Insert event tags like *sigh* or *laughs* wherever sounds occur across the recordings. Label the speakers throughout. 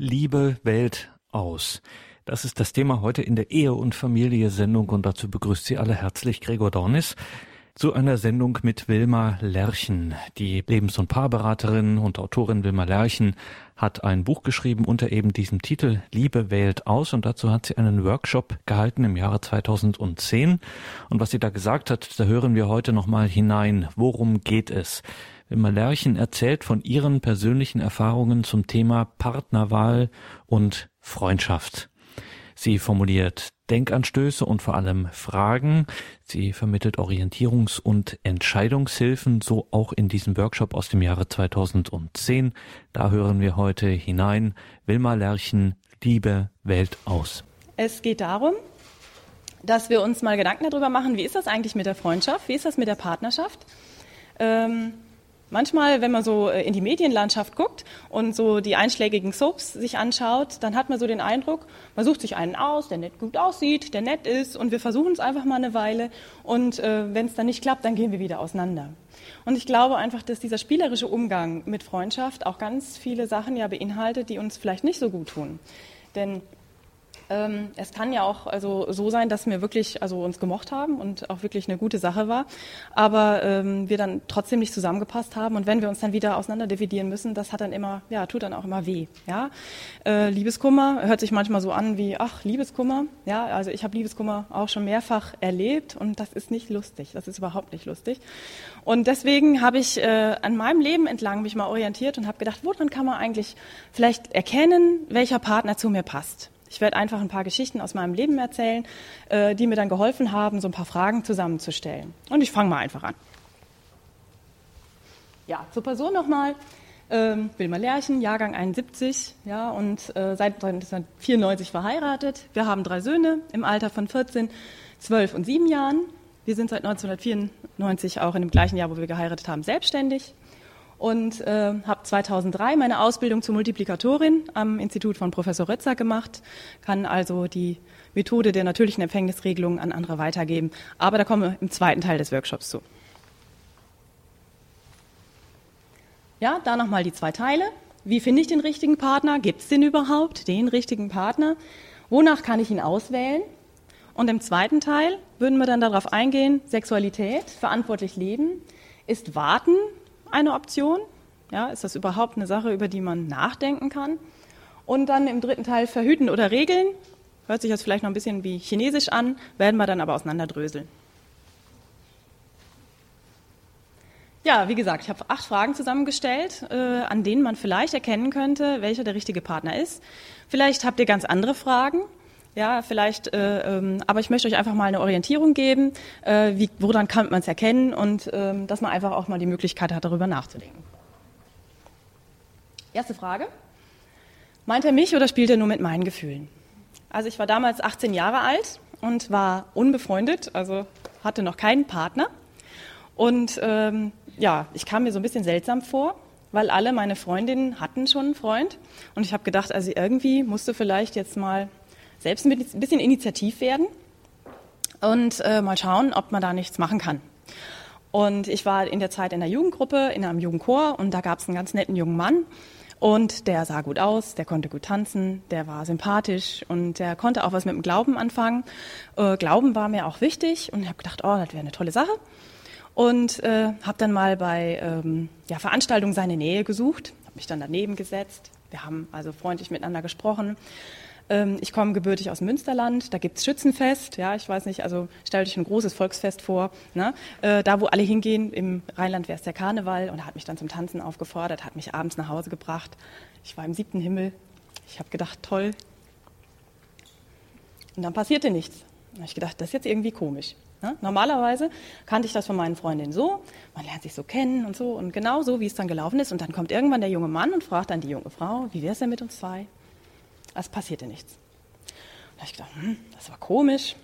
Speaker 1: Liebe Welt aus. Das ist das Thema heute in der Ehe- und Familie-Sendung und dazu begrüßt Sie alle herzlich Gregor Dornis zu einer Sendung mit Wilma Lerchen. Die Lebens- und Paarberaterin und Autorin Wilma Lerchen hat ein Buch geschrieben unter eben diesem Titel Liebe wählt aus und dazu hat sie einen Workshop gehalten im Jahre 2010 und was sie da gesagt hat, da hören wir heute nochmal hinein. Worum geht es? Wilma Lerchen erzählt von ihren persönlichen Erfahrungen zum Thema Partnerwahl und Freundschaft. Sie formuliert Denkanstöße und vor allem Fragen. Sie vermittelt Orientierungs- und Entscheidungshilfen, so auch in diesem Workshop aus dem Jahre 2010. Da hören wir heute hinein. Wilma Lerchen, Liebe Welt aus.
Speaker 2: Es geht darum, dass wir uns mal Gedanken darüber machen, wie ist das eigentlich mit der Freundschaft, wie ist das mit der Partnerschaft. Ähm, Manchmal, wenn man so äh, in die Medienlandschaft guckt und so die einschlägigen Soaps sich anschaut, dann hat man so den Eindruck, man sucht sich einen aus, der nett gut aussieht, der nett ist und wir versuchen es einfach mal eine Weile und äh, wenn es dann nicht klappt, dann gehen wir wieder auseinander. Und ich glaube einfach, dass dieser spielerische Umgang mit Freundschaft auch ganz viele Sachen ja beinhaltet, die uns vielleicht nicht so gut tun. Denn ähm, es kann ja auch also so sein, dass wir wirklich also uns gemocht haben und auch wirklich eine gute Sache war, aber ähm, wir dann trotzdem nicht zusammengepasst haben und wenn wir uns dann wieder auseinander dividieren müssen, das hat dann immer ja tut dann auch immer weh. Ja, äh, Liebeskummer hört sich manchmal so an wie ach Liebeskummer. Ja, also ich habe Liebeskummer auch schon mehrfach erlebt und das ist nicht lustig. Das ist überhaupt nicht lustig. Und deswegen habe ich äh, an meinem Leben entlang mich mal orientiert und habe gedacht, woran kann man eigentlich vielleicht erkennen, welcher Partner zu mir passt. Ich werde einfach ein paar Geschichten aus meinem Leben erzählen, äh, die mir dann geholfen haben, so ein paar Fragen zusammenzustellen. Und ich fange mal einfach an. Ja, zur Person nochmal. Ähm, Wilma Lerchen, Jahrgang 71, ja, und äh, seit 1994 verheiratet. Wir haben drei Söhne im Alter von 14, 12 und 7 Jahren. Wir sind seit 1994 auch in dem gleichen Jahr, wo wir geheiratet haben, selbstständig und äh, habe 2003 meine Ausbildung zur Multiplikatorin am Institut von Professor Rötzer gemacht, kann also die Methode der natürlichen Empfängnisregelung an andere weitergeben. Aber da kommen wir im zweiten Teil des Workshops zu. Ja, da nochmal die zwei Teile. Wie finde ich den richtigen Partner? Gibt es den überhaupt, den richtigen Partner? Wonach kann ich ihn auswählen? Und im zweiten Teil würden wir dann darauf eingehen, Sexualität, verantwortlich leben, ist Warten eine Option. Ja, ist das überhaupt eine Sache, über die man nachdenken kann? Und dann im dritten Teil verhüten oder regeln. Hört sich das vielleicht noch ein bisschen wie Chinesisch an, werden wir dann aber auseinanderdröseln. Ja, wie gesagt, ich habe acht Fragen zusammengestellt, äh, an denen man vielleicht erkennen könnte, welcher der richtige Partner ist. Vielleicht habt ihr ganz andere Fragen. Ja, vielleicht, äh, ähm, aber ich möchte euch einfach mal eine Orientierung geben, äh, wie, woran kann man es erkennen und ähm, dass man einfach auch mal die Möglichkeit hat, darüber nachzudenken. Erste Frage. Meint er mich oder spielt er nur mit meinen Gefühlen? Also ich war damals 18 Jahre alt und war unbefreundet, also hatte noch keinen Partner. Und ähm, ja, ich kam mir so ein bisschen seltsam vor, weil alle meine Freundinnen hatten schon einen Freund. Und ich habe gedacht, also irgendwie musst du vielleicht jetzt mal selbst ein bisschen initiativ werden und äh, mal schauen, ob man da nichts machen kann. Und ich war in der Zeit in der Jugendgruppe, in einem Jugendchor und da gab es einen ganz netten jungen Mann und der sah gut aus, der konnte gut tanzen, der war sympathisch und der konnte auch was mit dem Glauben anfangen. Äh, Glauben war mir auch wichtig und ich habe gedacht, oh, das wäre eine tolle Sache. Und äh, habe dann mal bei ähm, ja, Veranstaltungen seine Nähe gesucht, habe mich dann daneben gesetzt. Wir haben also freundlich miteinander gesprochen. Ähm, ich komme gebürtig aus Münsterland, da gibt's Schützenfest, ja, ich weiß nicht, also stellt euch ein großes Volksfest vor, ne? Äh, da wo alle hingehen, im Rheinland wäre es der Karneval und er hat mich dann zum Tanzen aufgefordert, hat mich abends nach Hause gebracht. Ich war im siebten Himmel, ich habe gedacht, toll. Und dann passierte nichts. Da habe ich gedacht, das ist jetzt irgendwie komisch. Ne? Normalerweise kannte ich das von meinen Freundinnen so, man lernt sich so kennen und so und genau so, wie es dann gelaufen ist. Und dann kommt irgendwann der junge Mann und fragt dann die junge Frau, wie wäre es denn mit uns zwei? Es passierte nichts. Da habe ich gedacht, hm, das war komisch.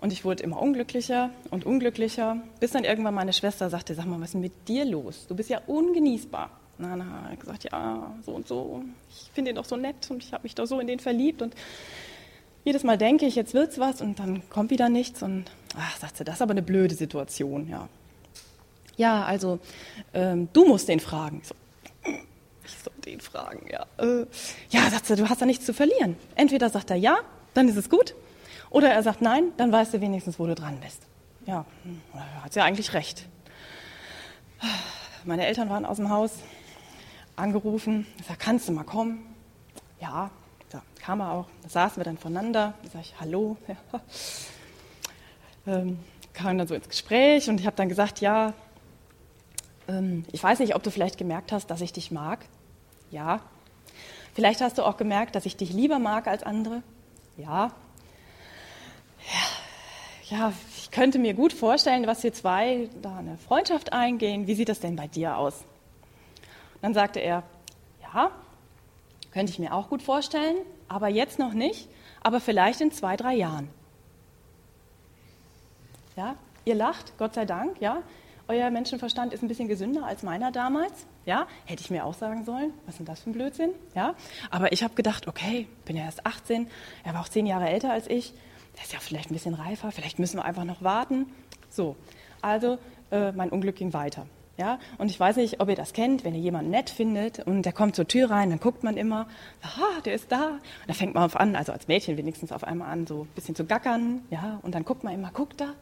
Speaker 2: Und ich wurde immer unglücklicher und unglücklicher, bis dann irgendwann meine Schwester sagte, sag mal, was ist denn mit dir los? Du bist ja ungenießbar. Na, na, ich gesagt, ja, so und so. Ich finde ihn doch so nett und ich habe mich doch so in den verliebt. Und jedes Mal denke ich, jetzt wird's was und dann kommt wieder nichts. Und ach, sagt sie, das ist aber eine blöde Situation, ja. Ja, also ähm, du musst den fragen. So, ich soll den fragen, ja. Äh, ja, sagt sie, du hast da nichts zu verlieren. Entweder sagt er ja, dann ist es gut. Oder er sagt nein, dann weißt du wenigstens, wo du dran bist. Ja, hm, hat sie eigentlich recht. Meine Eltern waren aus dem Haus, angerufen, ich sag, kannst du mal kommen? Ja, da kam er auch, da saßen wir dann voneinander, da sage ich, hallo. Ja. *laughs* Ähm, kam dann so ins Gespräch und ich habe dann gesagt, ja, ähm, ich weiß nicht, ob du vielleicht gemerkt hast, dass ich dich mag. Ja. Vielleicht hast du auch gemerkt, dass ich dich lieber mag als andere. Ja. Ja, ja ich könnte mir gut vorstellen, dass wir zwei da eine Freundschaft eingehen. Wie sieht das denn bei dir aus? Und dann sagte er, ja, könnte ich mir auch gut vorstellen, aber jetzt noch nicht, aber vielleicht in zwei, drei Jahren. Ja, ihr lacht, Gott sei Dank, ja. Euer Menschenverstand ist ein bisschen gesünder als meiner damals. Ja, hätte ich mir auch sagen sollen. Was ist denn das für ein Blödsinn? Ja, aber ich habe gedacht, okay, bin ja erst 18, er war auch zehn Jahre älter als ich. Der ist ja vielleicht ein bisschen reifer, vielleicht müssen wir einfach noch warten. So, also äh, mein Unglück ging weiter. Ja, und ich weiß nicht, ob ihr das kennt, wenn ihr jemanden nett findet und der kommt zur Tür rein, dann guckt man immer, aha, der ist da. Und da fängt man auf an, also als Mädchen wenigstens auf einmal an, so ein bisschen zu gackern, ja, und dann guckt man immer, guckt da.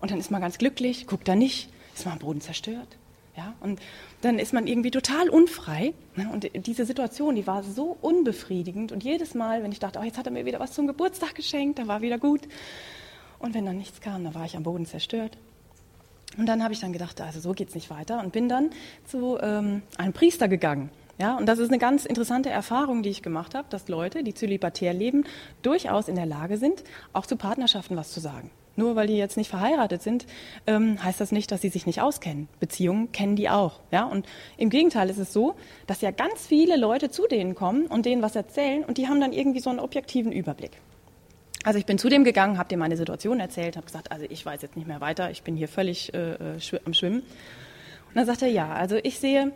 Speaker 2: Und dann ist man ganz glücklich, guckt da nicht, ist man am Boden zerstört. Ja, und dann ist man irgendwie total unfrei. Ne? Und diese Situation, die war so unbefriedigend. Und jedes Mal, wenn ich dachte, oh, jetzt hat er mir wieder was zum Geburtstag geschenkt, dann war wieder gut. Und wenn dann nichts kam, dann war ich am Boden zerstört. Und dann habe ich dann gedacht, also so geht es nicht weiter und bin dann zu ähm, einem Priester gegangen. Ja, und das ist eine ganz interessante Erfahrung, die ich gemacht habe, dass Leute, die zölibatär leben, durchaus in der Lage sind, auch zu Partnerschaften was zu sagen. Nur weil die jetzt nicht verheiratet sind, ähm, heißt das nicht, dass sie sich nicht auskennen. Beziehungen kennen die auch. Ja? Und im Gegenteil ist es so, dass ja ganz viele Leute zu denen kommen und denen was erzählen und die haben dann irgendwie so einen objektiven Überblick. Also ich bin zu dem gegangen, habe dem meine Situation erzählt, habe gesagt, also ich weiß jetzt nicht mehr weiter, ich bin hier völlig äh, äh am Schwimmen. Und dann sagt er, ja, also ich sehe,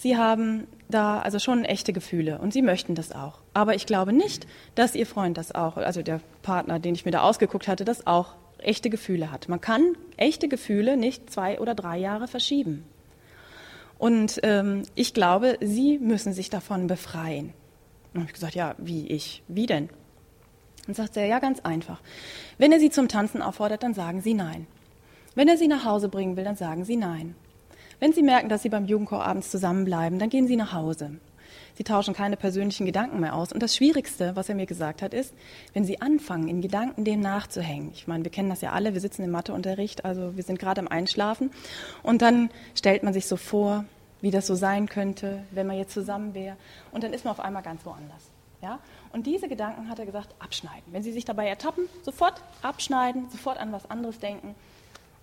Speaker 2: Sie haben da also schon echte Gefühle und Sie möchten das auch. Aber ich glaube nicht, dass Ihr Freund das auch, also der Partner, den ich mir da ausgeguckt hatte, das auch echte Gefühle hat. Man kann echte Gefühle nicht zwei oder drei Jahre verschieben. Und ähm, ich glaube, Sie müssen sich davon befreien. Und ich gesagt, ja, wie ich? Wie denn? Und sagt er, ja, ganz einfach. Wenn er sie zum Tanzen auffordert, dann sagen sie nein. Wenn er sie nach Hause bringen will, dann sagen sie nein. Wenn sie merken, dass sie beim Jugendchor abends zusammenbleiben, dann gehen sie nach Hause. Sie tauschen keine persönlichen Gedanken mehr aus. Und das Schwierigste, was er mir gesagt hat, ist, wenn sie anfangen, in Gedanken dem nachzuhängen. Ich meine, wir kennen das ja alle, wir sitzen im Matheunterricht, also wir sind gerade am Einschlafen. Und dann stellt man sich so vor, wie das so sein könnte, wenn man jetzt zusammen wäre. Und dann ist man auf einmal ganz woanders. Ja? Und diese Gedanken hat er gesagt, abschneiden. Wenn Sie sich dabei ertappen, sofort abschneiden, sofort an was anderes denken.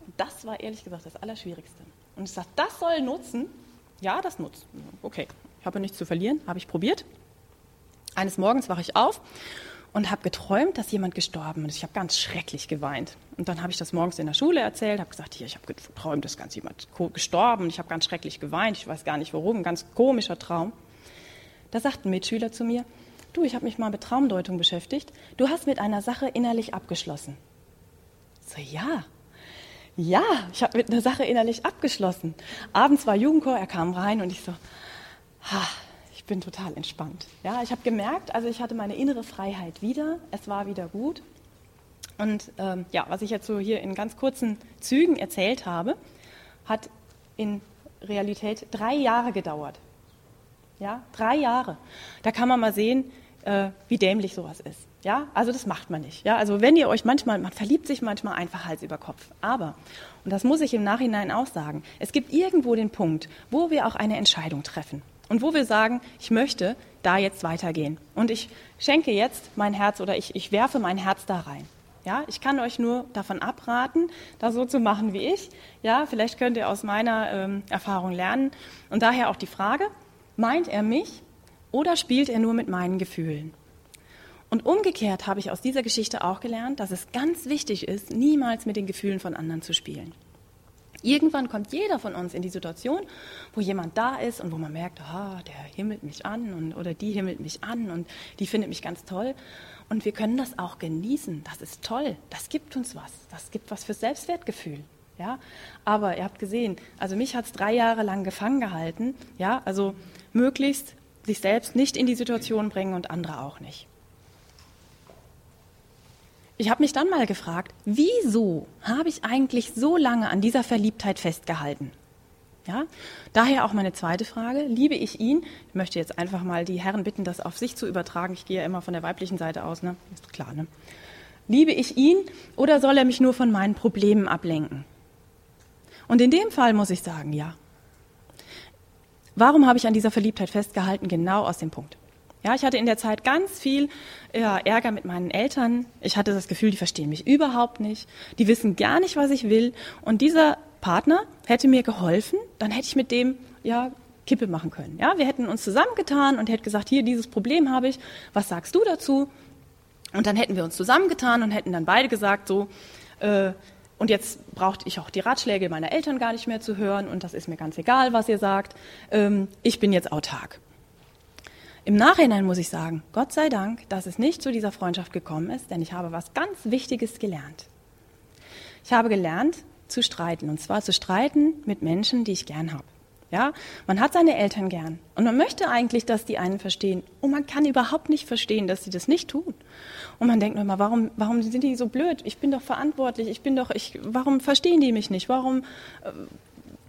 Speaker 2: Und das war ehrlich gesagt das Allerschwierigste. Und ich sage, das soll nutzen. Ja, das nutzt. Okay, habe nichts zu verlieren, habe ich probiert. Eines Morgens wache ich auf und habe geträumt, dass jemand gestorben ist. Ich habe ganz schrecklich geweint. Und dann habe ich das morgens in der Schule erzählt, habe gesagt, hier, ich habe geträumt, dass ganz jemand gestorben. Ich habe ganz schrecklich geweint. Ich weiß gar nicht warum. Ein ganz komischer Traum. Da sagt ein Mitschüler zu mir, du, ich habe mich mal mit Traumdeutung beschäftigt. Du hast mit einer Sache innerlich abgeschlossen. So, ja. Ja, ich habe mit einer Sache innerlich abgeschlossen. Abends war Jugendchor, er kam rein und ich so, ich bin total entspannt. Ja, ich habe gemerkt, also ich hatte meine innere Freiheit wieder. Es war wieder gut. Und ähm, ja, was ich jetzt so hier in ganz kurzen Zügen erzählt habe, hat in Realität drei Jahre gedauert. Ja, drei Jahre. Da kann man mal sehen, äh, wie dämlich sowas ist. Ja, also das macht man nicht. Ja, also wenn ihr euch manchmal, man verliebt sich manchmal einfach Hals über Kopf. Aber, und das muss ich im Nachhinein auch sagen, es gibt irgendwo den Punkt, wo wir auch eine Entscheidung treffen. Und wo wir sagen, ich möchte da jetzt weitergehen. Und ich schenke jetzt mein Herz oder ich, ich werfe mein Herz da rein. Ja, ich kann euch nur davon abraten, das so zu machen wie ich. Ja, vielleicht könnt ihr aus meiner ähm, Erfahrung lernen. Und daher auch die Frage, meint er mich oder spielt er nur mit meinen Gefühlen? Und umgekehrt habe ich aus dieser Geschichte auch gelernt, dass es ganz wichtig ist, niemals mit den Gefühlen von anderen zu spielen. Irgendwann kommt jeder von uns in die Situation, wo jemand da ist und wo man merkt, ah, der himmelt mich an und, oder die himmelt mich an und die findet mich ganz toll. Und wir können das auch genießen. Das ist toll. Das gibt uns was. Das gibt was für Selbstwertgefühl. Ja, aber ihr habt gesehen, also mich hat es drei Jahre lang gefangen gehalten. Ja, also möglichst sich selbst nicht in die Situation bringen und andere auch nicht. Ich habe mich dann mal gefragt, wieso habe ich eigentlich so lange an dieser Verliebtheit festgehalten? Ja? Daher auch meine zweite Frage, liebe ich ihn? Ich möchte jetzt einfach mal die Herren bitten, das auf sich zu übertragen. Ich gehe ja immer von der weiblichen Seite aus, ne? Ist klar, ne? Liebe ich ihn oder soll er mich nur von meinen Problemen ablenken? Und in dem Fall muss ich sagen, ja. Warum habe ich an dieser Verliebtheit festgehalten? Genau aus dem Punkt. Ja, ich hatte in der Zeit ganz viel ja, Ärger mit meinen Eltern. Ich hatte das Gefühl, die verstehen mich überhaupt nicht. Die wissen gar nicht, was ich will. Und dieser Partner hätte mir geholfen, dann hätte ich mit dem ja Kippe machen können. Ja, wir hätten uns zusammengetan und hätte gesagt, hier dieses Problem habe ich. Was sagst du dazu? Und dann hätten wir uns zusammengetan und hätten dann beide gesagt, so, äh, und jetzt brauchte ich auch die Ratschläge meiner Eltern gar nicht mehr zu hören und das ist mir ganz egal, was ihr sagt. Ähm, ich bin jetzt autark. Im Nachhinein muss ich sagen, Gott sei Dank, dass es nicht zu dieser Freundschaft gekommen ist, denn ich habe was ganz Wichtiges gelernt. Ich habe gelernt zu streiten und zwar zu streiten mit Menschen, die ich gern habe. Ja, man hat seine Eltern gern und man möchte eigentlich, dass die einen verstehen und man kann überhaupt nicht verstehen, dass sie das nicht tun. Und man denkt nur immer, warum, warum sind die so blöd? Ich bin doch verantwortlich, ich bin doch, ich, warum verstehen die mich nicht? Warum äh,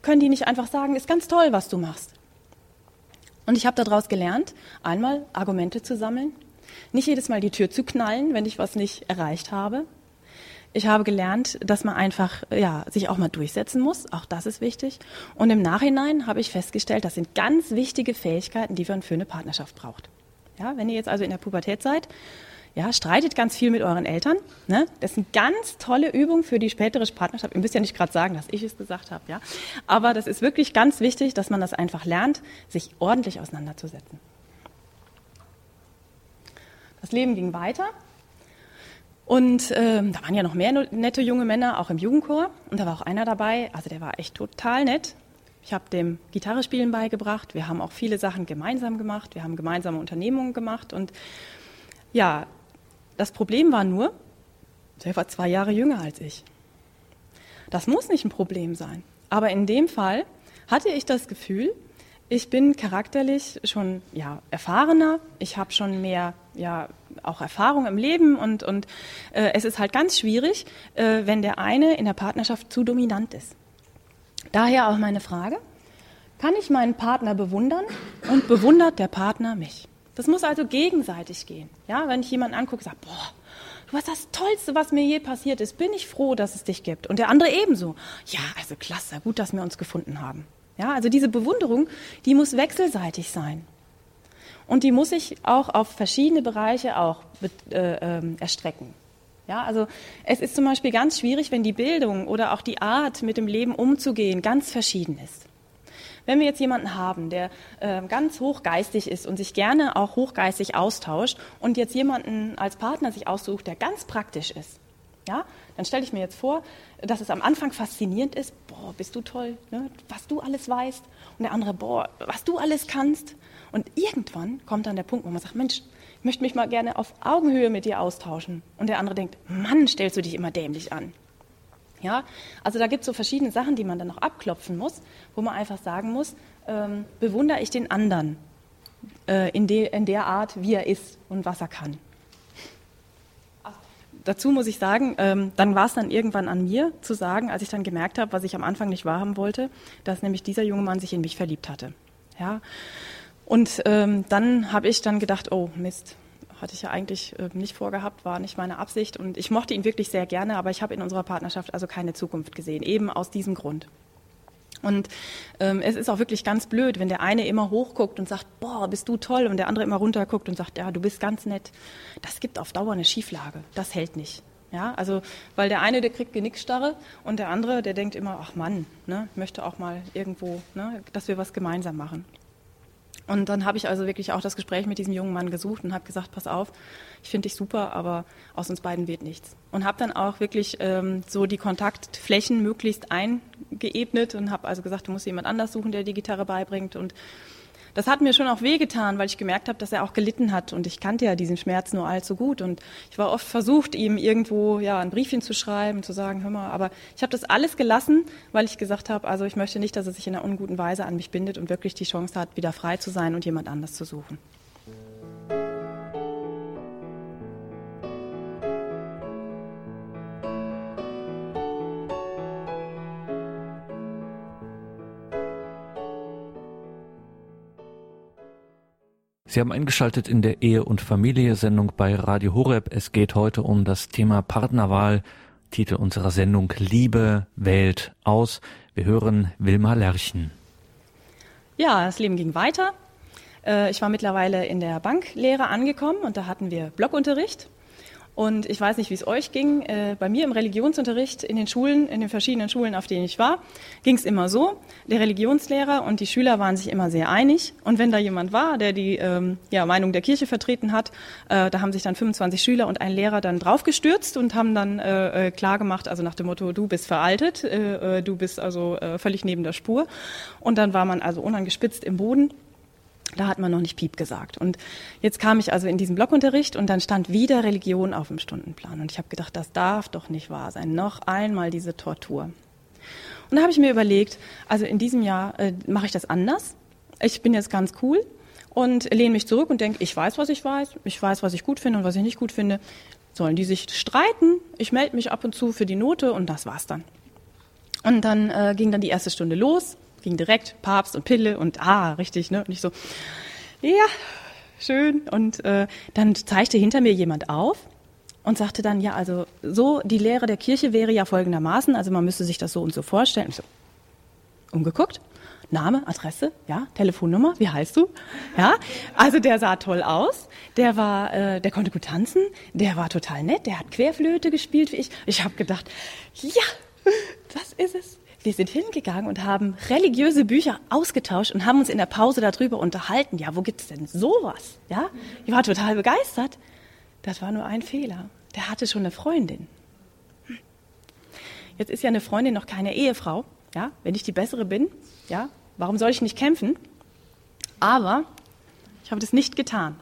Speaker 2: können die nicht einfach sagen, ist ganz toll, was du machst? Und ich habe daraus gelernt, einmal Argumente zu sammeln, nicht jedes Mal die Tür zu knallen, wenn ich was nicht erreicht habe, ich habe gelernt, dass man einfach ja, sich auch mal durchsetzen muss. Auch das ist wichtig. Und im Nachhinein habe ich festgestellt, das sind ganz wichtige Fähigkeiten, die man für eine Partnerschaft braucht. Ja, wenn ihr jetzt also in der Pubertät seid, ja, streitet ganz viel mit euren Eltern. Ne? Das ist eine ganz tolle Übung für die spätere Partnerschaft. Ihr müsst ja nicht gerade sagen, dass ich es gesagt habe, ja. Aber das ist wirklich ganz wichtig, dass man das einfach lernt, sich ordentlich auseinanderzusetzen. Das Leben ging weiter. Und ähm, da waren ja noch mehr nette junge Männer, auch im Jugendchor. Und da war auch einer dabei, also der war echt total nett. Ich habe dem Gitarrespielen beigebracht. Wir haben auch viele Sachen gemeinsam gemacht. Wir haben gemeinsame Unternehmungen gemacht. Und ja, das Problem war nur, der war zwei Jahre jünger als ich. Das muss nicht ein Problem sein. Aber in dem Fall hatte ich das Gefühl, ich bin charakterlich schon ja, erfahrener, ich habe schon mehr ja, auch Erfahrung im Leben und, und äh, es ist halt ganz schwierig, äh, wenn der eine in der Partnerschaft zu dominant ist. Daher auch meine Frage, kann ich meinen Partner bewundern und bewundert der Partner mich? Das muss also gegenseitig gehen. Ja, wenn ich jemanden angucke, sage, boah, du warst das Tollste, was mir je passiert ist, bin ich froh, dass es dich gibt. Und der andere ebenso. Ja, also klasse, gut, dass wir uns gefunden haben. Ja, also diese Bewunderung, die muss wechselseitig sein. Und die muss sich auch auf verschiedene Bereiche auch äh, äh, erstrecken. Ja, also es ist zum Beispiel ganz schwierig, wenn die Bildung oder auch die Art, mit dem Leben umzugehen, ganz verschieden ist. Wenn wir jetzt jemanden haben, der äh, ganz hochgeistig ist und sich gerne auch hochgeistig austauscht und jetzt jemanden als Partner sich aussucht, der ganz praktisch ist, ja, dann stelle ich mir jetzt vor, dass es am Anfang faszinierend ist, boah, bist du toll, ne? was du alles weißt. Und der andere, boah, was du alles kannst. Und irgendwann kommt dann der Punkt, wo man sagt, Mensch, ich möchte mich mal gerne auf Augenhöhe mit dir austauschen. Und der andere denkt, Mann, stellst du dich immer dämlich an. Ja, also da gibt es so verschiedene Sachen, die man dann noch abklopfen muss, wo man einfach sagen muss, ähm, bewundere ich den anderen äh, in, de, in der Art, wie er ist und was er kann dazu muss ich sagen, ähm, dann war es dann irgendwann an mir zu sagen, als ich dann gemerkt habe, was ich am Anfang nicht wahrhaben wollte, dass nämlich dieser junge Mann sich in mich verliebt hatte. Ja. Und ähm, dann habe ich dann gedacht, oh Mist, hatte ich ja eigentlich äh, nicht vorgehabt, war nicht meine Absicht. Und ich mochte ihn wirklich sehr gerne, aber ich habe in unserer Partnerschaft also keine Zukunft gesehen, eben aus diesem Grund. Und ähm, es ist auch wirklich ganz blöd, wenn der eine immer hochguckt und sagt, boah, bist du toll, und der andere immer runterguckt und sagt, ja, du bist ganz nett. Das gibt auf Dauer eine Schieflage. Das hält nicht. Ja, also, weil der eine, der kriegt Genickstarre und der andere, der denkt immer, ach Mann, ne, möchte auch mal irgendwo, ne, dass wir was gemeinsam machen. Und dann habe ich also wirklich auch das Gespräch mit diesem jungen Mann gesucht und habe gesagt, pass auf, ich finde dich super, aber aus uns beiden wird nichts. Und habe dann auch wirklich ähm, so die Kontaktflächen möglichst eingeebnet und habe also gesagt, du musst jemand anders suchen, der die Gitarre beibringt. Und Das hat mir schon auch wehgetan, weil ich gemerkt habe, dass er auch gelitten hat und ich kannte ja diesen Schmerz nur allzu gut und ich war oft versucht, ihm irgendwo ja ein Briefchen zu schreiben, zu sagen, hör mal, aber ich habe das alles gelassen, weil ich gesagt habe, also ich möchte nicht, dass er sich in einer unguten Weise an mich bindet und wirklich die Chance hat, wieder frei zu sein und jemand anders zu suchen.
Speaker 1: Sie haben eingeschaltet in der Ehe- und Familie-Sendung bei Radio Horeb. Es geht heute um das Thema Partnerwahl. Titel unserer Sendung Liebe wählt aus. Wir hören Wilma Lerchen.
Speaker 2: Ja, das Leben ging weiter. Äh, ich war mittlerweile in der Banklehre angekommen und da hatten wir Blockunterricht. Und ich weiß nicht, wie es euch ging. Äh, bei mir im Religionsunterricht in den Schulen, in den verschiedenen Schulen, auf denen ich war, ging es immer so. Der Religionslehrer und die Schüler waren sich immer sehr einig. Und wenn da jemand war, der die ähm, ja, Meinung der Kirche vertreten hat, äh, da haben sich dann 25 Schüler und ein Lehrer dann draufgestürzt und haben dann äh, äh, klar also nach dem Motto, du bist veraltet, äh, äh du bist also völlig neben der Spur. Und dann war man also unangespitzt im Boden. Da hat man noch nicht Piep gesagt. Und jetzt kam ich also in diesen Blockunterricht und dann stand wieder Religion auf dem Stundenplan. Und ich habe gedacht, das darf doch nicht wahr sein. Noch einmal diese Tortur. Und da habe ich mir überlegt, also in diesem Jahr äh, mache ich das anders. Ich bin jetzt ganz cool und lehne mich zurück und denke, ich weiß, was ich weiß. Ich weiß, was ich gut finde und was ich nicht gut finde. Sollen die sich streiten? Ich melde mich ab und zu für die Note und das war's dann. Und dann äh, ging dann die erste Stunde los ging direkt Papst und Pille und ah, richtig, ne? Und ich so, ja, schön. Und äh, dann zeigte hinter mir jemand auf und sagte dann, ja, also so, die Lehre der Kirche wäre ja folgendermaßen, also man müsste sich das so und so vorstellen. Ich so, umgeguckt, Name, Adresse, ja, Telefonnummer, wie heißt du? Ja, also der sah toll aus, der war, äh, der konnte gut tanzen, der war total nett, der hat Querflöte gespielt wie ich. Ich habe gedacht, ja, *laughs* das ist es wir sind hingegangen und haben religiöse Bücher ausgetauscht und haben uns in der Pause darüber unterhalten. Ja, wo gibt es denn sowas? Ja, ich war total begeistert. Das war nur ein Fehler. Der hatte schon eine Freundin. Jetzt ist ja eine Freundin noch keine Ehefrau. Ja, wenn ich die bessere bin, ja, warum soll ich nicht kämpfen? Aber ich habe das nicht getan.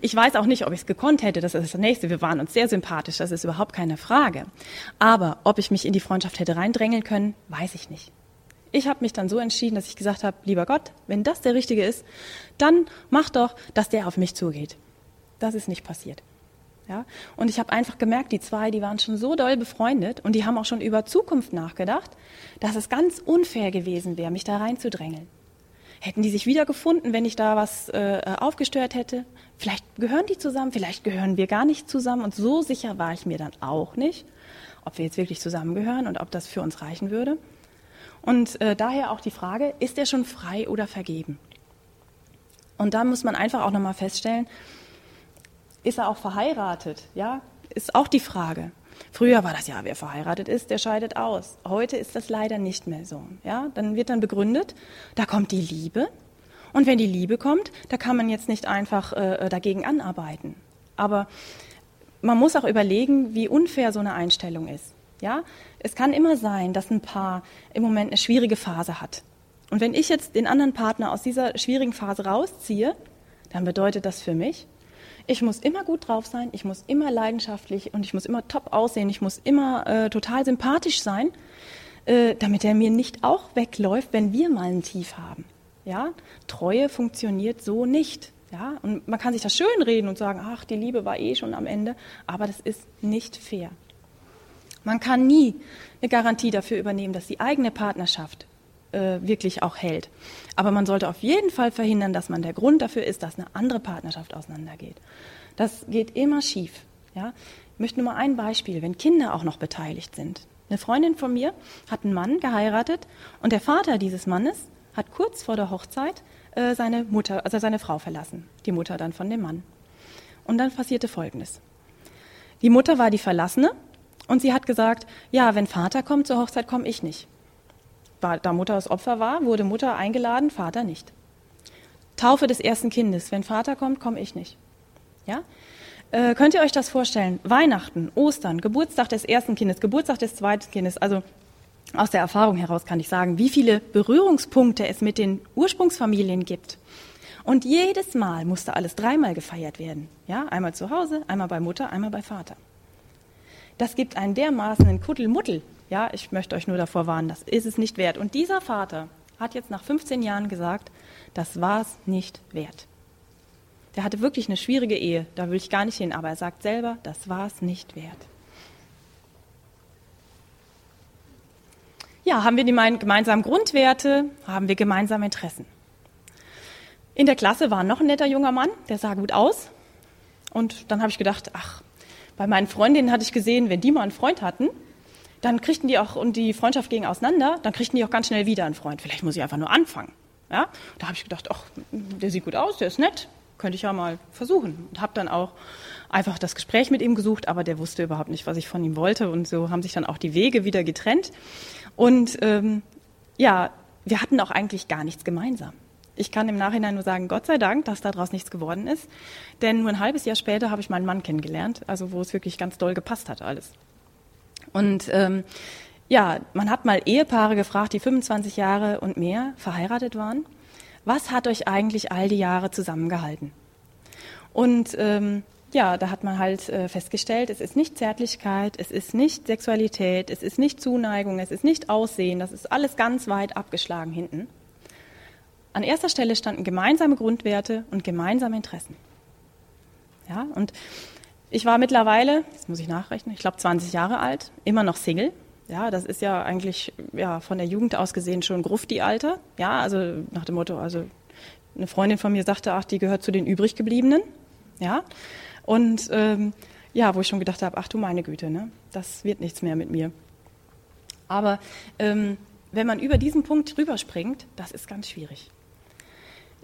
Speaker 2: Ich weiß auch nicht, ob ich es gekonnt hätte, das ist das Nächste. Wir waren uns sehr sympathisch, das ist überhaupt keine Frage. Aber ob ich mich in die Freundschaft hätte reindrängeln können, weiß ich nicht. Ich habe mich dann so entschieden, dass ich gesagt habe, lieber Gott, wenn das der Richtige ist, dann mach doch, dass der auf mich zugeht. Das ist nicht passiert. Ja? Und ich habe einfach gemerkt, die zwei, die waren schon so doll befreundet und die haben auch schon über Zukunft nachgedacht, dass es ganz unfair gewesen wäre, mich da reinzudrängeln. Hätten die sich wiedergefunden, wenn ich da was äh, aufgestört hätte? Vielleicht gehören die zusammen, vielleicht gehören wir gar nicht zusammen. Und so sicher war ich mir dann auch nicht, ob wir jetzt wirklich zusammengehören und ob das für uns reichen würde. Und äh, daher auch die Frage, ist er schon frei oder vergeben? Und da muss man einfach auch nochmal feststellen, ist er auch verheiratet? Ja, ist auch die Frage. Früher war das ja, wer verheiratet ist, der scheidet aus. Heute ist das leider nicht mehr so. Ja, dann wird dann begründet, da kommt die Liebe. Und wenn die Liebe kommt, da kann man jetzt nicht einfach äh, dagegen anarbeiten. Aber man muss auch überlegen, wie unfair so eine Einstellung ist. Ja, es kann immer sein, dass ein Paar im Moment eine schwierige Phase hat. Und wenn ich jetzt den anderen Partner aus dieser schwierigen Phase rausziehe, dann bedeutet das für mich, ich muss immer gut drauf sein, ich muss immer leidenschaftlich und ich muss immer top aussehen, ich muss immer äh, total sympathisch sein, äh, damit er mir nicht auch wegläuft, wenn wir mal ein Tief haben. Ja, Treue funktioniert so nicht. Ja, und man kann sich das schön reden und sagen, ach, die Liebe war eh schon am Ende, aber das ist nicht fair. Man kann nie eine Garantie dafür übernehmen, dass die eigene Partnerschaft äh, wirklich auch hält. Aber man sollte auf jeden Fall verhindern, dass man der Grund dafür ist, dass eine andere Partnerschaft auseinandergeht. Das geht immer schief. Ja? Ich möchte nur mal ein Beispiel, wenn Kinder auch noch beteiligt sind. Eine Freundin von mir hat einen Mann geheiratet und der Vater dieses Mannes hat kurz vor der Hochzeit äh, seine Mutter, also seine Frau verlassen. Die Mutter dann von dem Mann. Und dann passierte Folgendes. Die Mutter war die Verlassene und sie hat gesagt, ja, wenn Vater kommt zur Hochzeit, komme ich nicht da Mutter das Opfer war, wurde Mutter eingeladen, Vater nicht. Taufe des ersten Kindes. Wenn Vater kommt, komme ich nicht. Ja? Äh, könnt ihr euch das vorstellen? Weihnachten, Ostern, Geburtstag des ersten Kindes, Geburtstag des zweiten Kindes. Also aus der Erfahrung heraus kann ich sagen, wie viele Berührungspunkte es mit den Ursprungsfamilien gibt. Und jedes Mal musste alles dreimal gefeiert werden. Ja, einmal zu Hause, einmal bei Mutter, einmal bei Vater. Das gibt einen dermaßen einen Kuddelmuddel. Ja, ich möchte euch nur davor warnen, das ist es nicht wert. Und dieser Vater hat jetzt nach 15 Jahren gesagt, das war es nicht wert. Der hatte wirklich eine schwierige Ehe, da will ich gar nicht hin, aber er sagt selber, das war es nicht wert. Ja, haben wir die gemeinsamen Grundwerte, haben wir gemeinsame Interessen. In der Klasse war noch ein netter junger Mann, der sah gut aus. Und dann habe ich gedacht, ach, bei meinen Freundinnen hatte ich gesehen, wenn die mal einen Freund hatten, dann kriegten die auch, und die Freundschaft ging auseinander, dann kriegten die auch ganz schnell wieder einen Freund. Vielleicht muss ich einfach nur anfangen. Ja? Da habe ich gedacht, ach, der sieht gut aus, der ist nett, könnte ich ja mal versuchen. Und habe dann auch einfach das Gespräch mit ihm gesucht, aber der wusste überhaupt nicht, was ich von ihm wollte. Und so haben sich dann auch die Wege wieder getrennt. Und ähm, ja, wir hatten auch eigentlich gar nichts gemeinsam. Ich kann im Nachhinein nur sagen, Gott sei Dank, dass daraus nichts geworden ist. Denn nur ein halbes Jahr später habe ich meinen Mann kennengelernt, also wo es wirklich ganz doll gepasst hat alles. Und ähm, ja, man hat mal Ehepaare gefragt, die 25 Jahre und mehr verheiratet waren. Was hat euch eigentlich all die Jahre zusammengehalten? Und ähm, ja, da hat man halt äh, festgestellt, es ist nicht Zärtlichkeit, es ist nicht Sexualität, es ist nicht Zuneigung, es ist nicht Aussehen, das ist alles ganz weit abgeschlagen hinten. An erster Stelle standen gemeinsame Grundwerte und gemeinsame Interessen. Ja, und ich war mittlerweile, jetzt muss ich nachrechnen, ich glaube 20 Jahre alt, immer noch Single. Ja, das ist ja eigentlich ja, von der Jugend aus gesehen schon Grufti-Alter. Ja, also nach dem Motto, also eine Freundin von mir sagte, ach, die gehört zu den übriggebliebenen. Ja, und ähm, ja, wo ich schon gedacht habe, ach du meine Güte, ne, das wird nichts mehr mit mir. Aber ähm, wenn man über diesen Punkt rüberspringt, das ist ganz schwierig.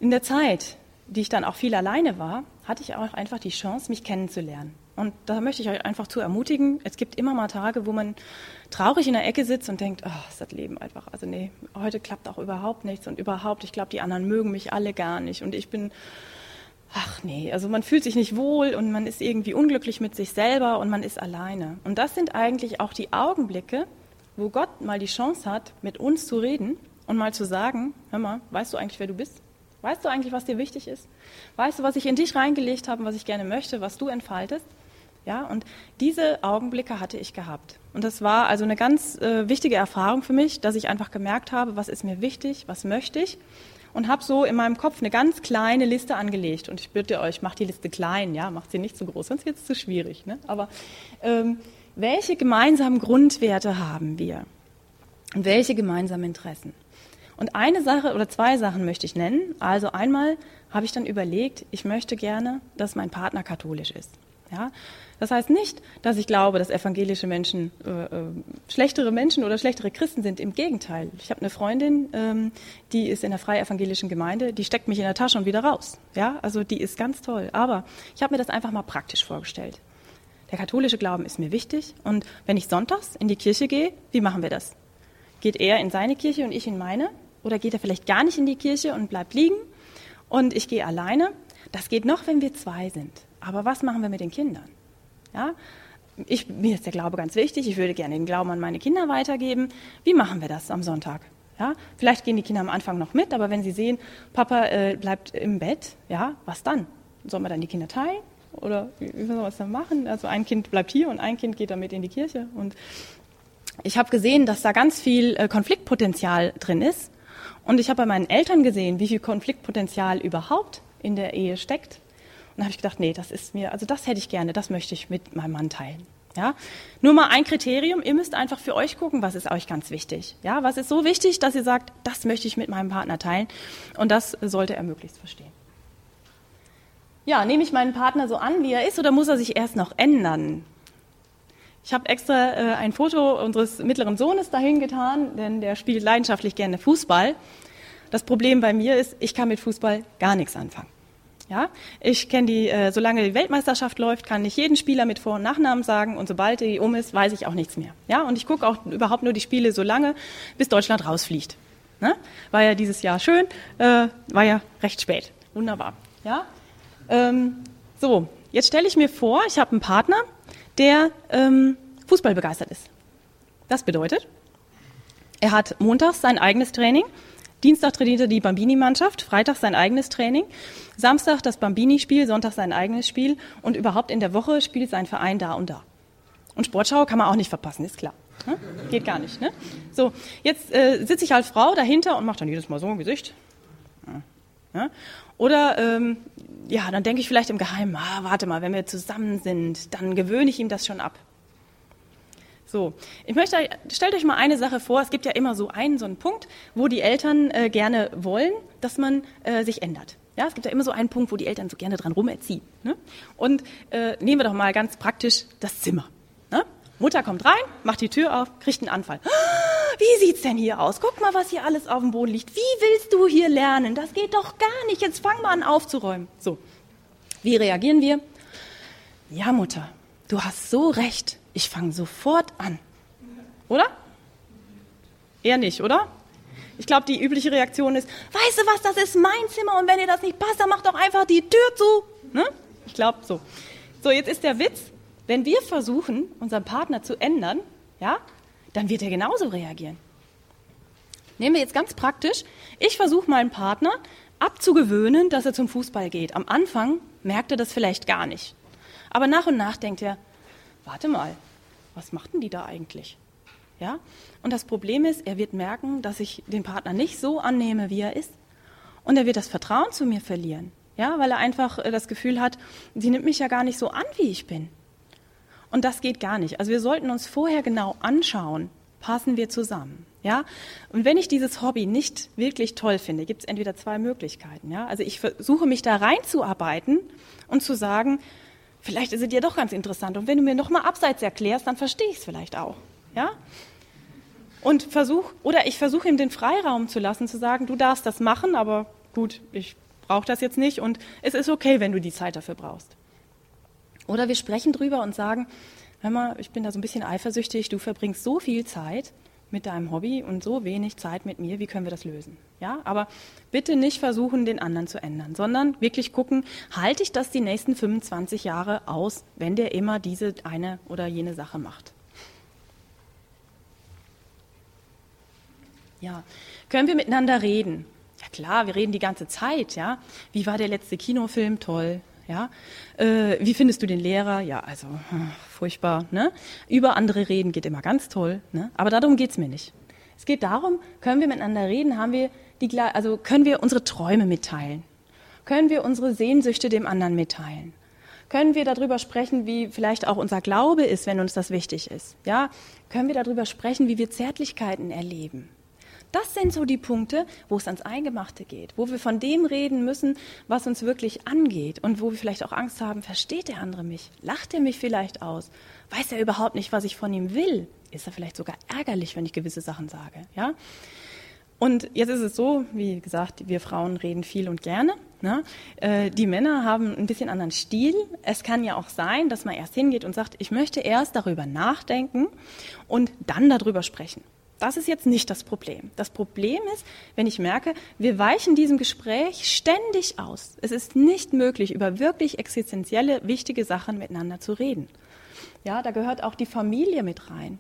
Speaker 2: In der Zeit, die ich dann auch viel alleine war, hatte ich auch einfach die Chance, mich kennenzulernen. Und da möchte ich euch einfach zu ermutigen. Es gibt immer mal Tage, wo man traurig in der Ecke sitzt und denkt, oh, ist das Leben einfach. Also nee, heute klappt auch überhaupt nichts und überhaupt, ich glaube, die anderen mögen mich alle gar nicht und ich bin, ach nee, also man fühlt sich nicht wohl und man ist irgendwie unglücklich mit sich selber und man ist alleine. Und das sind eigentlich auch die Augenblicke, wo Gott mal die Chance hat, mit uns zu reden und mal zu sagen, hör mal, weißt du eigentlich, wer du bist? Weißt du eigentlich, was dir wichtig ist? Weißt du, was ich in dich reingelegt habe und was ich gerne möchte, was du entfaltest? Ja, und diese Augenblicke hatte ich gehabt. Und das war also eine ganz äh, wichtige Erfahrung für mich, dass ich einfach gemerkt habe, was ist mir wichtig, was möchte ich. Und habe so in meinem Kopf eine ganz kleine Liste angelegt. Und ich bitte euch, macht die Liste klein, ja, macht sie nicht zu groß, sonst wird es zu schwierig. Ne? Aber ähm, welche gemeinsamen Grundwerte haben wir? Und welche gemeinsamen Interessen? Und eine Sache oder zwei Sachen möchte ich nennen. Also einmal habe ich dann überlegt, ich möchte gerne, dass mein Partner katholisch ist. Ja? Das heißt nicht, dass ich glaube, dass evangelische Menschen äh, äh, schlechtere Menschen oder schlechtere Christen sind. Im Gegenteil. Ich habe eine Freundin, ähm, die ist in der freie evangelischen Gemeinde, die steckt mich in der Tasche und wieder raus. Ja, also die ist ganz toll. Aber ich habe mir das einfach mal praktisch vorgestellt. Der katholische Glauben ist mir wichtig und wenn ich sonntags in die Kirche gehe, wie machen wir das? Geht er in seine Kirche und ich in meine? Oder geht er vielleicht gar nicht in die Kirche und bleibt liegen und ich gehe alleine? Das geht noch, wenn wir zwei sind. Aber was machen wir mit den Kindern? Ja? Ich, mir ist der Glaube ganz wichtig. Ich würde gerne den Glauben an meine Kinder weitergeben. Wie machen wir das am Sonntag? Ja? Vielleicht gehen die Kinder am Anfang noch mit, aber wenn sie sehen, Papa äh, bleibt im Bett, ja, was dann? Sollen wir dann die Kinder teilen? Oder wie, wie sollen wir das dann machen? Also ein Kind bleibt hier und ein Kind geht damit in die Kirche. Und ich habe gesehen, dass da ganz viel äh, Konfliktpotenzial drin ist. Und ich habe bei meinen Eltern gesehen, wie viel Konfliktpotenzial überhaupt in der Ehe steckt. Und da habe ich gedacht, nee, das ist mir, also das hätte ich gerne, das möchte ich mit meinem Mann teilen. Ja, nur mal ein Kriterium. Ihr müsst einfach für euch gucken, was ist euch ganz wichtig. Ja, was ist so wichtig, dass ihr sagt, das möchte ich mit meinem Partner teilen. Und das sollte er möglichst verstehen. Ja, nehme ich meinen Partner so an, wie er ist, oder muss er sich erst noch ändern? Ich habe extra äh, ein Foto unseres mittleren Sohnes dahin getan, denn der spielt leidenschaftlich gerne Fußball. Das Problem bei mir ist, ich kann mit Fußball gar nichts anfangen. Ja, ich kenne die, äh, solange die Weltmeisterschaft läuft, kann ich jeden Spieler mit Vor- und Nachnamen sagen und sobald die um ist, weiß ich auch nichts mehr. Ja, und ich gucke auch überhaupt nur die Spiele so lange, bis Deutschland rausfliegt. Ne? War ja dieses Jahr schön, äh, war ja recht spät. Wunderbar. Ja, ähm, so jetzt stelle ich mir vor, ich habe einen Partner, der ähm, Fußball begeistert ist. Das bedeutet, er hat montags sein eigenes Training, Dienstag trainiert er die Bambini-Mannschaft, Freitag sein eigenes Training, Samstag das Bambini-Spiel, Sonntag sein eigenes Spiel und überhaupt in der Woche spielt sein Verein da und da. Und Sportschau kann man auch nicht verpassen, ist klar. Ne? Geht gar nicht. Ne? So, jetzt äh, sitze ich als Frau dahinter und mache dann jedes Mal so ein Gesicht. Ja? Oder ähm, ja, dann denke ich vielleicht im Geheimen, ah, warte mal, wenn wir zusammen sind, dann gewöhne ich ihm das schon ab. So, ich möchte, stellt euch mal eine Sache vor. Es gibt ja immer so einen, so einen Punkt, wo die Eltern äh, gerne wollen, dass man äh, sich ändert. Ja, es gibt ja immer so einen Punkt, wo die Eltern so gerne dran rumerziehen. Ne? Und äh, nehmen wir doch mal ganz praktisch das Zimmer. Ne? Mutter kommt rein, macht die Tür auf, kriegt einen Anfall. Wie sieht's denn hier aus? Guck mal, was hier alles auf dem Boden liegt. Wie willst du hier lernen? Das geht doch gar nicht. Jetzt fang mal an aufzuräumen. So. Wie reagieren wir? Ja, Mutter, du hast so recht ich fange sofort an. Oder? Eher nicht, oder? Ich glaube, die übliche Reaktion ist, weißt du was, das ist mein Zimmer und wenn dir das nicht passt, dann mach doch einfach die Tür zu. Ne? Ich glaube so. So, jetzt ist der Witz, wenn wir versuchen, unseren Partner zu ändern, ja, dann wird er genauso reagieren. Nehmen wir jetzt ganz praktisch, ich versuche meinen Partner abzugewöhnen, dass er zum Fußball geht. Am Anfang merkt er das vielleicht gar nicht. Aber nach und nach denkt er, warte mal, was machten die da eigentlich? Ja? Und das Problem ist, er wird merken, dass ich den Partner nicht so annehme, wie er ist. Und er wird das Vertrauen zu mir verlieren. Ja, weil er einfach äh, das Gefühl hat, sie nimmt mich ja gar nicht so an, wie ich bin. Und das geht gar nicht. Also wir sollten uns vorher genau anschauen, passen wir zusammen. Ja? Und wenn ich dieses Hobby nicht wirklich toll finde, gibt es entweder zwei Möglichkeiten. Ja? Also ich versuche mich da reinzuarbeiten und zu sagen, vielleicht ist es dir doch ganz interessant. Und wenn du mir nochmal abseits erklärst, dann verstehe ich es vielleicht auch. Ja? Und versuch, oder ich versuche ihm den Freiraum zu lassen, zu sagen, du darfst das machen, aber gut, ich brauche das jetzt nicht und es ist okay, wenn du die Zeit dafür brauchst. Oder wir sprechen drüber und sagen, hör mal, ich bin da so ein bisschen eifersüchtig, du verbringst so viel Zeit, mit deinem Hobby und so wenig Zeit mit mir, wie können wir das lösen? Ja, aber bitte nicht versuchen, den anderen zu ändern, sondern wirklich gucken, halte ich das die nächsten 25 Jahre aus, wenn der immer diese eine oder jene Sache macht? Ja, können wir miteinander reden? Ja klar, wir reden die ganze Zeit, ja. Wie war der letzte Kinofilm? Toll. Ja, äh, wie findest du den Lehrer? Ja, also hm, furchtbar. Ne? Über andere reden geht immer ganz toll, ne? aber darum geht's mir nicht. Es geht darum, können wir miteinander reden, haben wir die, also können wir unsere Träume mitteilen, können wir unsere Sehnsüchte dem anderen mitteilen, können wir darüber sprechen, wie vielleicht auch unser Glaube ist, wenn uns das wichtig ist. Ja, können wir darüber sprechen, wie wir Zärtlichkeiten erleben. Das sind so die Punkte, wo es ans Eingemachte geht, wo wir von dem reden müssen, was uns wirklich angeht und wo wir vielleicht auch Angst haben, versteht der andere mich? Lacht er mich vielleicht aus? Weiß er überhaupt nicht, was ich von ihm will? Ist er vielleicht sogar ärgerlich, wenn ich gewisse Sachen sage? Ja? Und jetzt ist es so, wie gesagt, wir Frauen reden viel und gerne. Ne? Äh, die Männer haben ein bisschen anderen Stil. Es kann ja auch sein, dass man erst hingeht und sagt, ich möchte erst darüber nachdenken und dann darüber sprechen. Das ist jetzt nicht das Problem. Das Problem ist, wenn ich merke, wir weichen diesem Gespräch ständig aus. Es ist nicht möglich, über wirklich existenzielle, wichtige Sachen miteinander zu reden. Ja, da gehört auch die Familie mit rein.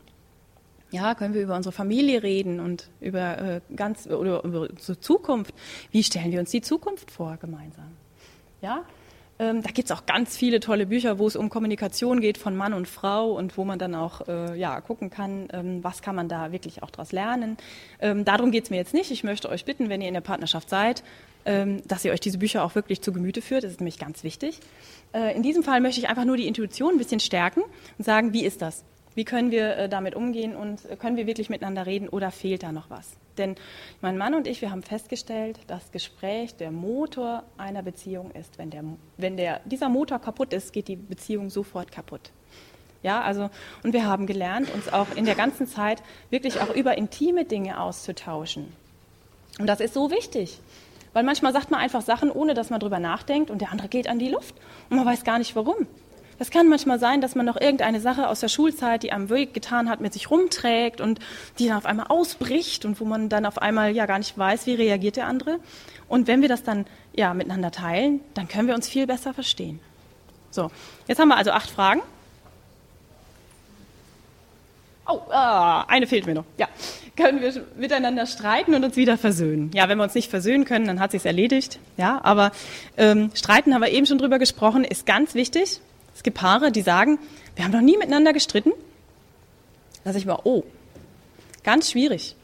Speaker 2: Ja, können wir über unsere Familie reden und über äh, ganz oder über unsere Zukunft. Wie stellen wir uns die Zukunft vor gemeinsam? Ja, ähm, da gibt es auch ganz viele tolle Bücher, wo es um Kommunikation geht von Mann und Frau und wo man dann auch äh, ja, gucken kann, ähm, was kann man da wirklich auch daraus lernen. Ähm, darum geht es mir jetzt nicht. Ich möchte euch bitten, wenn ihr in der Partnerschaft seid, ähm, dass ihr euch diese Bücher auch wirklich zu Gemüte führt. Das ist nämlich ganz wichtig. Äh, in diesem Fall möchte ich einfach nur die Intuition ein bisschen stärken und sagen, wie ist das? Wie können wir äh, damit umgehen und äh, können wir wirklich miteinander reden oder fehlt da noch was? Denn mein Mann und ich, wir haben festgestellt, dass Gespräch der Motor einer Beziehung ist. Wenn, der, wenn der, dieser Motor kaputt ist, geht die Beziehung sofort kaputt. Ja, also, und wir haben gelernt, uns auch in der ganzen Zeit wirklich auch über intime Dinge auszutauschen. Und das ist so wichtig. Weil manchmal sagt man einfach Sachen, ohne dass man drüber nachdenkt und der andere geht an die Luft und man weiß gar nicht warum. Das kann manchmal sein, dass man noch irgendeine Sache aus der Schulzeit, die einem Weg getan hat, mit sich rumträgt und die dann auf einmal ausbricht und wo man dann auf einmal ja gar nicht weiß, wie reagiert der andere. Und wenn wir das dann ja miteinander teilen, dann können wir uns viel besser verstehen. So, jetzt haben wir also acht Fragen. Oh, ah, eine fehlt mir noch. Ja, können wir miteinander streiten und uns wieder versöhnen. Ja, wenn wir uns nicht versöhnen können, dann hat sich's erledigt. Ja, aber ähm, streiten haben wir eben schon drüber gesprochen, ist ganz wichtig. Es gibt Paare, die sagen, wir haben noch nie miteinander gestritten. Da sage ich mal, oh, ganz schwierig.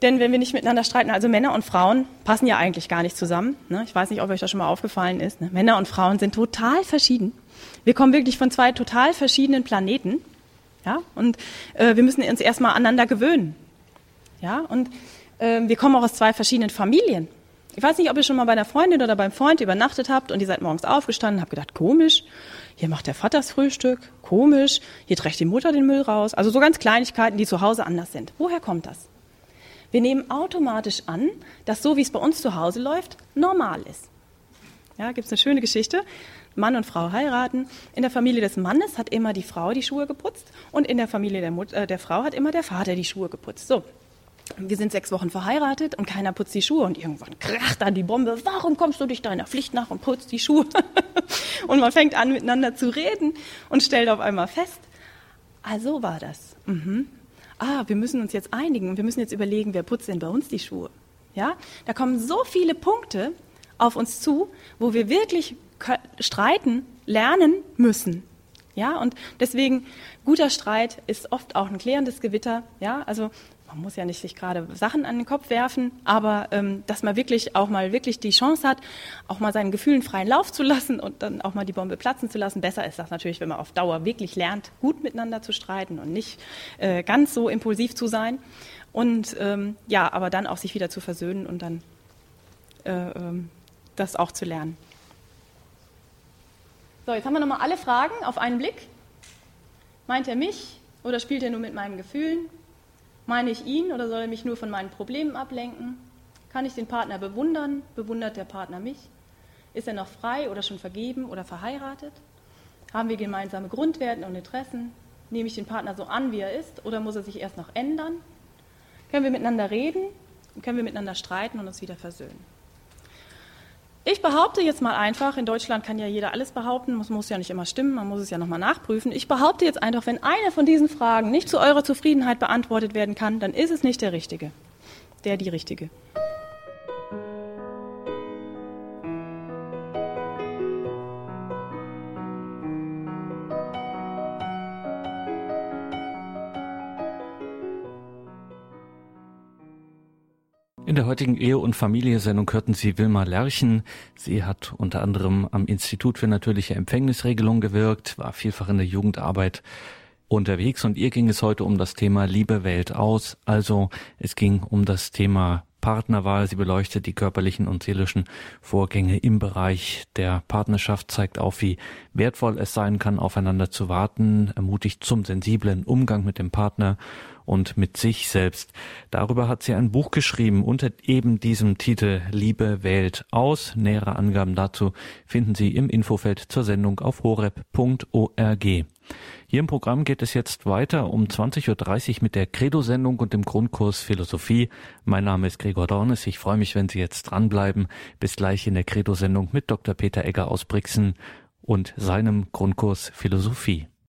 Speaker 2: Denn wenn wir nicht miteinander streiten, also Männer und Frauen passen ja eigentlich gar nicht zusammen. Ne? Ich weiß nicht, ob euch das schon mal aufgefallen ist. Ne? Männer und Frauen sind total verschieden. Wir kommen wirklich von zwei total verschiedenen Planeten. Ja? Und äh, wir müssen uns erstmal aneinander gewöhnen. Ja? Und äh, wir kommen auch aus zwei verschiedenen Familien. Ich weiß nicht, ob ihr schon mal bei einer Freundin oder beim Freund übernachtet habt und ihr seid morgens aufgestanden und habt gedacht, komisch, hier macht der Vater das Frühstück, komisch, hier trägt die Mutter den Müll raus. Also so ganz Kleinigkeiten, die zu Hause anders sind. Woher kommt das? Wir nehmen automatisch an, dass so wie es bei uns zu Hause läuft, normal ist. Ja, gibt es eine schöne Geschichte. Mann und Frau heiraten. In der Familie des Mannes hat immer die Frau die Schuhe geputzt und in der Familie der, Mut äh, der Frau hat immer der Vater die Schuhe geputzt. So, wir sind sechs Wochen verheiratet und keiner putzt die Schuhe und irgendwann kracht dann die Bombe. Warum kommst du dich deiner Pflicht nach und putzt die Schuhe? *laughs* und man fängt an miteinander zu reden und stellt auf einmal fest, also war das. Mhm ah, wir müssen uns jetzt einigen und wir müssen jetzt überlegen, wer putzt denn bei uns die Schuhe. Ja, da kommen so viele Punkte auf uns zu, wo wir wirklich streiten, lernen müssen. Ja, und deswegen guter Streit ist oft auch ein klärendes Gewitter. Ja, also man muss ja nicht sich gerade Sachen an den Kopf werfen, aber ähm, dass man wirklich auch mal wirklich die Chance hat, auch mal seinen Gefühlen freien Lauf zu lassen und dann auch mal die Bombe platzen zu lassen. Besser ist das natürlich, wenn man auf Dauer wirklich lernt, gut miteinander zu streiten und nicht äh, ganz so impulsiv zu sein. Und ähm, ja, aber dann auch sich wieder zu versöhnen und dann äh, ähm, das auch zu lernen. So, jetzt haben wir nochmal alle Fragen auf einen Blick. Meint er mich oder spielt er nur mit meinen Gefühlen? Meine ich ihn oder soll er mich nur von meinen Problemen ablenken? Kann ich den Partner bewundern? Bewundert der Partner mich? Ist er noch frei oder schon vergeben oder verheiratet? Haben wir gemeinsame Grundwerte und Interessen? Nehme ich den Partner so an, wie er ist, oder muss er sich erst noch ändern? Können wir miteinander reden? Können wir miteinander streiten und uns wieder versöhnen? Ich behaupte jetzt mal einfach, in Deutschland kann ja jeder alles behaupten, es muss ja nicht immer stimmen, man muss es ja nochmal nachprüfen. Ich behaupte jetzt einfach, wenn eine von diesen Fragen nicht zu eurer Zufriedenheit beantwortet werden kann, dann ist es nicht der Richtige. Der die Richtige.
Speaker 1: In der heutigen Ehe- und Familiensendung hörten Sie Wilma Lerchen. Sie hat unter anderem am Institut für natürliche Empfängnisregelung gewirkt, war vielfach in der Jugendarbeit unterwegs und ihr ging es heute um das Thema Liebe Welt aus. Also es ging um das Thema Partnerwahl. Sie beleuchtet die körperlichen und seelischen Vorgänge im Bereich der Partnerschaft, zeigt auf, wie wertvoll es sein kann, aufeinander zu warten, ermutigt zum sensiblen Umgang mit dem Partner und mit sich selbst. Darüber hat sie ein Buch geschrieben unter eben diesem Titel Liebe wählt aus. Nähere Angaben dazu finden Sie im Infofeld zur Sendung auf horeb.org. Hier im Programm geht es jetzt weiter um 20.30 Uhr mit der Credo-Sendung und dem Grundkurs Philosophie. Mein Name ist Gregor Dornes. Ich freue mich, wenn Sie jetzt dranbleiben. Bis gleich in der Credo-Sendung mit Dr. Peter Egger aus Brixen und seinem Grundkurs Philosophie.